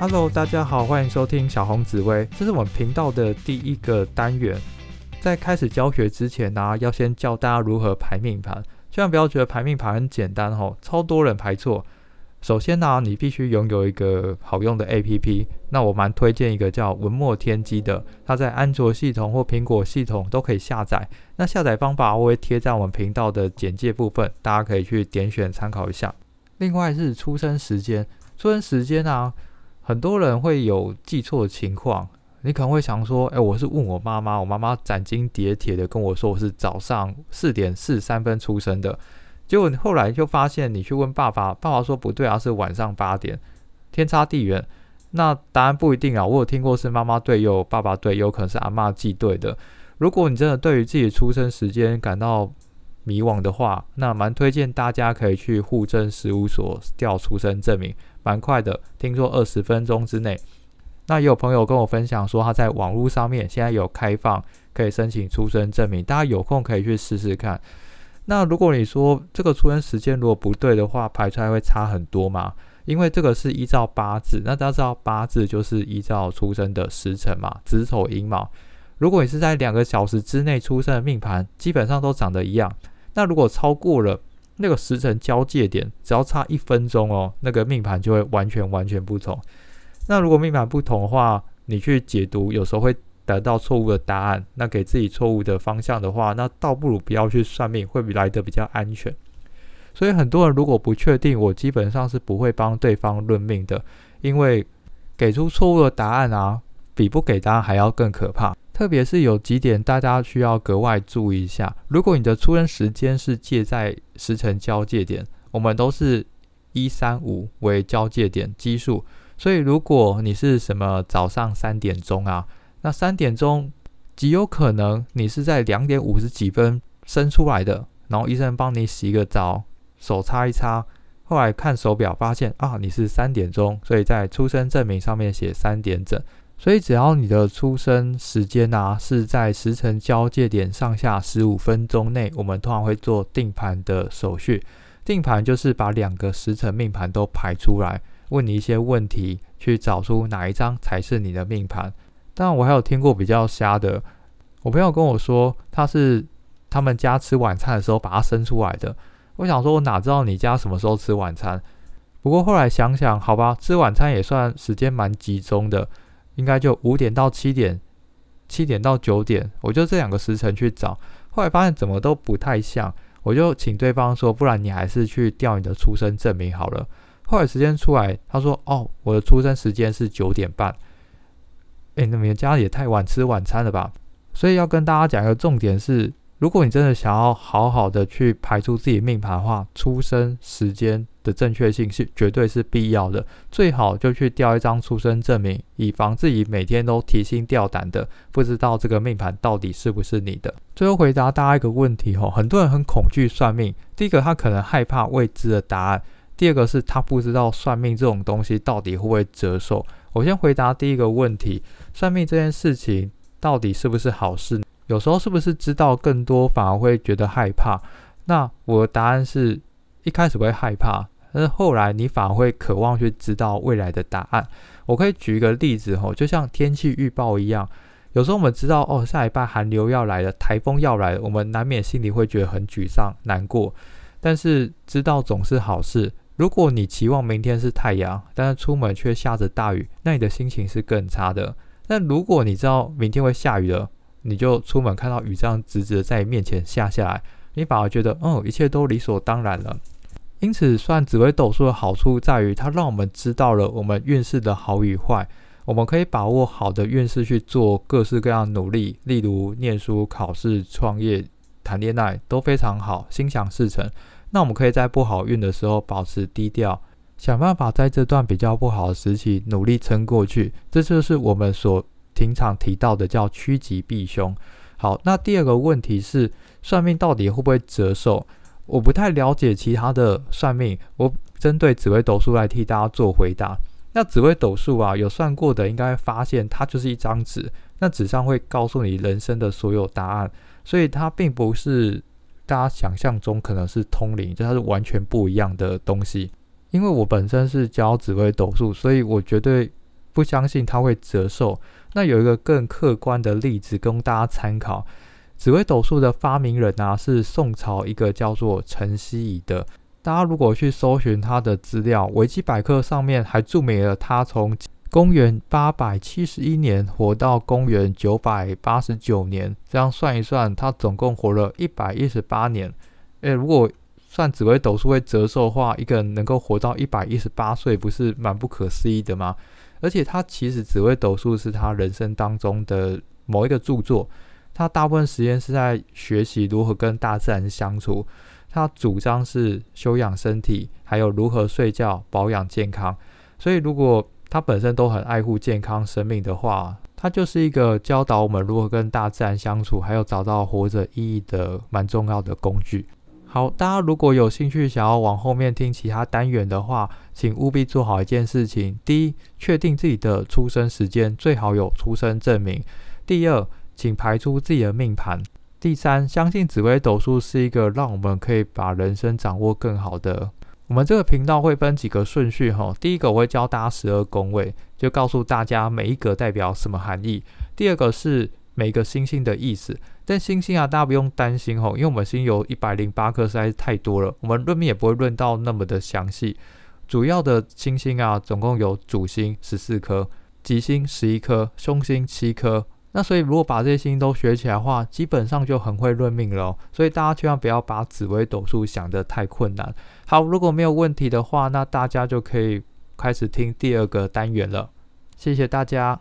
Hello，大家好，欢迎收听小红紫薇，这是我们频道的第一个单元。在开始教学之前呢，要先教大家如何排命盘。千万不要觉得排命盘很简单哦，超多人排错。首先呢，你必须拥有一个好用的 APP。那我蛮推荐一个叫文墨天机的，它在安卓系统或苹果系统都可以下载。那下载方法我会贴在我们频道的简介部分，大家可以去点选参考一下。另外是出生时间，出生时间啊。很多人会有记错的情况，你可能会想说：“哎，我是问我妈妈，我妈妈斩钉截铁的跟我说我是早上四点四三分出生的。”结果你后来就发现，你去问爸爸，爸爸说不对啊，是晚上八点，天差地远。那答案不一定啊，我有听过是妈妈对，有爸爸对，有可能是阿妈记对的。如果你真的对于自己的出生时间感到迷惘的话，那蛮推荐大家可以去户政事务所调出生证明。蛮快的，听说二十分钟之内。那也有朋友跟我分享说，他在网络上面现在有开放可以申请出生证明，大家有空可以去试试看。那如果你说这个出生时间如果不对的话，排出来会差很多嘛？因为这个是依照八字，那大家知道八字就是依照出生的时辰嘛，子丑寅卯。如果你是在两个小时之内出生的命盘，基本上都长得一样。那如果超过了，那个时辰交界点只要差一分钟哦，那个命盘就会完全完全不同。那如果命盘不同的话，你去解读有时候会得到错误的答案，那给自己错误的方向的话，那倒不如不要去算命，会比来的比较安全。所以很多人如果不确定，我基本上是不会帮对方论命的，因为给出错误的答案啊，比不给答案还要更可怕。特别是有几点大家需要格外注意一下。如果你的出生时间是介在时辰交界点，我们都是一三五为交界点基数，所以如果你是什么早上三点钟啊，那三点钟极有可能你是在两点五十几分生出来的，然后医生帮你洗个澡，手擦一擦，后来看手表发现啊你是三点钟，所以在出生证明上面写三点整。所以，只要你的出生时间啊是在时辰交界点上下十五分钟内，我们通常会做定盘的手续。定盘就是把两个时辰命盘都排出来，问你一些问题，去找出哪一张才是你的命盘。当然，我还有听过比较瞎的，我朋友跟我说他是他们家吃晚餐的时候把它生出来的。我想说，我哪知道你家什么时候吃晚餐？不过后来想想，好吧，吃晚餐也算时间蛮集中的。应该就五点到七点，七点到九点，我就这两个时辰去找。后来发现怎么都不太像，我就请对方说，不然你还是去调你的出生证明好了。后来时间出来，他说：“哦，我的出生时间是九点半。”哎，那们家里也太晚吃晚餐了吧？所以要跟大家讲一个重点是。如果你真的想要好好的去排出自己命盘的话，出生时间的正确性是绝对是必要的。最好就去调一张出生证明，以防自己每天都提心吊胆的，不知道这个命盘到底是不是你的。最后回答大家一个问题哦，很多人很恐惧算命。第一个，他可能害怕未知的答案；第二个是他不知道算命这种东西到底会不会折寿。我先回答第一个问题：算命这件事情到底是不是好事？有时候是不是知道更多反而会觉得害怕？那我的答案是一开始会害怕，但是后来你反而会渴望去知道未来的答案。我可以举一个例子吼，就像天气预报一样，有时候我们知道哦，下一拜寒流要来了，台风要来了，我们难免心里会觉得很沮丧、难过。但是知道总是好事。如果你期望明天是太阳，但是出门却下着大雨，那你的心情是更差的。但如果你知道明天会下雨了，你就出门看到雨这样直直的在你面前下下来，你反而觉得，哦，一切都理所当然了。因此，算紫微斗数的好处在于，它让我们知道了我们运势的好与坏，我们可以把握好的运势去做各式各样努力，例如念书、考试、创业、谈恋爱都非常好，心想事成。那我们可以在不好运的时候保持低调，想办法在这段比较不好的时期努力撑过去。这就是我们所。平常提到的叫趋吉避凶。好，那第二个问题是算命到底会不会折寿？我不太了解其他的算命，我针对紫微斗数来替大家做回答。那紫微斗数啊，有算过的应该发现它就是一张纸，那纸上会告诉你人生的所有答案，所以它并不是大家想象中可能是通灵，就它是完全不一样的东西。因为我本身是教紫微斗数，所以我绝对。不相信它会折寿。那有一个更客观的例子供大家参考，紫微斗数的发明人啊是宋朝一个叫做陈希夷的。大家如果去搜寻他的资料，维基百科上面还注明了他从公元八百七十一年活到公元九百八十九年，这样算一算，他总共活了一百一十八年。诶，如果算紫微斗数会折寿的话，一个人能够活到一百一十八岁，不是蛮不可思议的吗？而且他其实紫微斗数是他人生当中的某一个著作，他大部分时间是在学习如何跟大自然相处。他主张是修养身体，还有如何睡觉、保养健康。所以如果他本身都很爱护健康生命的话，他就是一个教导我们如何跟大自然相处，还有找到活着意义的蛮重要的工具。好，大家如果有兴趣想要往后面听其他单元的话，请务必做好一件事情：第一，确定自己的出生时间，最好有出生证明；第二，请排出自己的命盘；第三，相信紫微斗数是一个让我们可以把人生掌握更好的。我们这个频道会分几个顺序哈，第一个我会教大家十二宫位，就告诉大家每一个代表什么含义；第二个是每个星星的意思。但星星啊，大家不用担心哈，因为我们星有一百零八颗，实在是太多了，我们论命也不会论到那么的详细。主要的星星啊，总共有主星十四颗，吉星十一颗，凶星七颗。那所以如果把这些星都学起来的话，基本上就很会论命了。所以大家千万不要把紫微斗数想得太困难。好，如果没有问题的话，那大家就可以开始听第二个单元了。谢谢大家。